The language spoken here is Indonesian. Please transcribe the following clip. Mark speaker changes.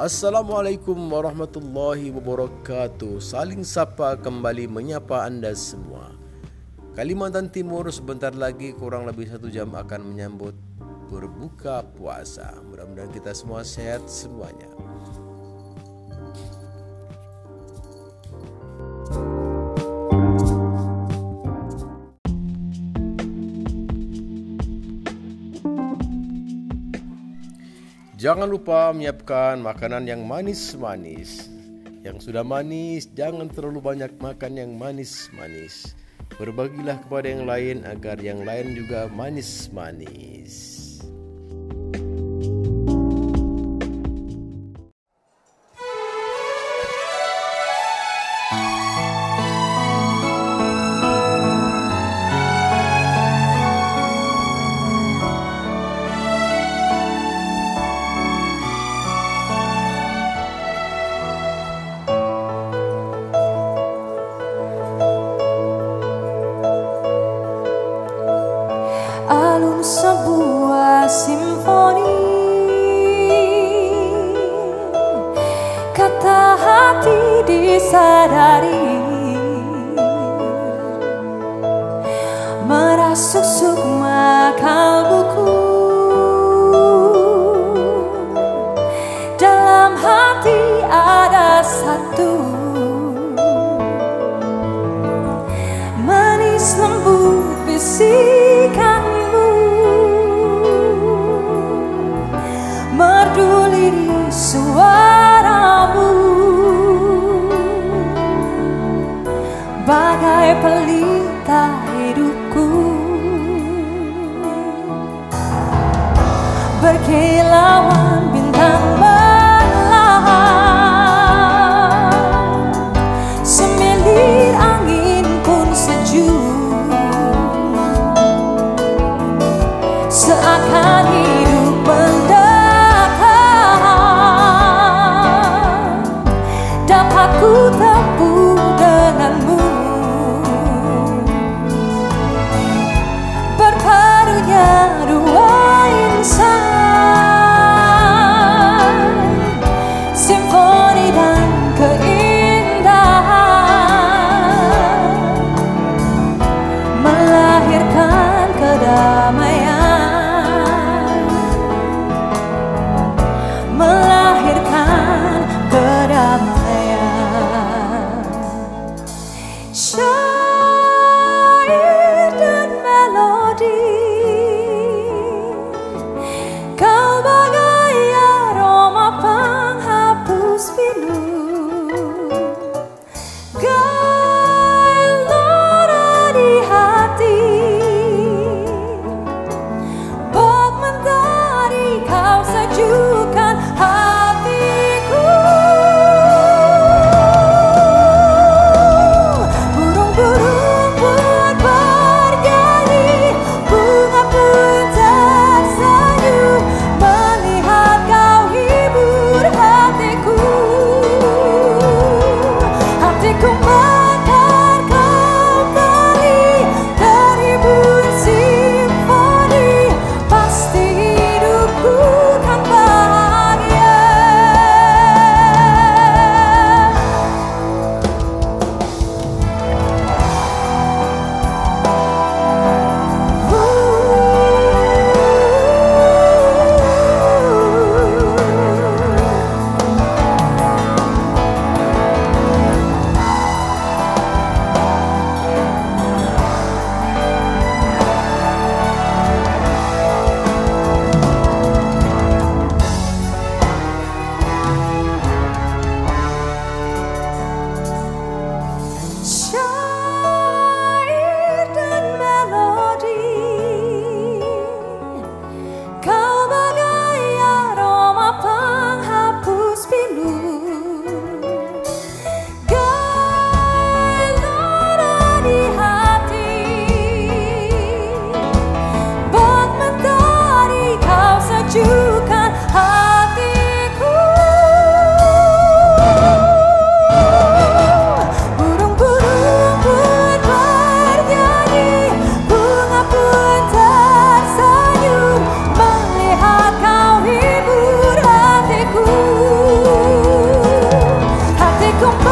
Speaker 1: Assalamualaikum warahmatullahi wabarakatuh. Saling sapa kembali menyapa anda semua. Kalimantan Timur sebentar lagi kurang lebih satu jam akan menyambut berbuka puasa. Mudah-mudahan kita semua sehat semuanya Jangan lupa menyiapkan makanan yang manis-manis. Yang sudah manis, jangan terlalu banyak makan yang manis-manis. Berbagilah kepada yang lain agar yang lain juga manis-manis.
Speaker 2: pasará. kilauan bintang melang Semilir angin pun sejuk. come back.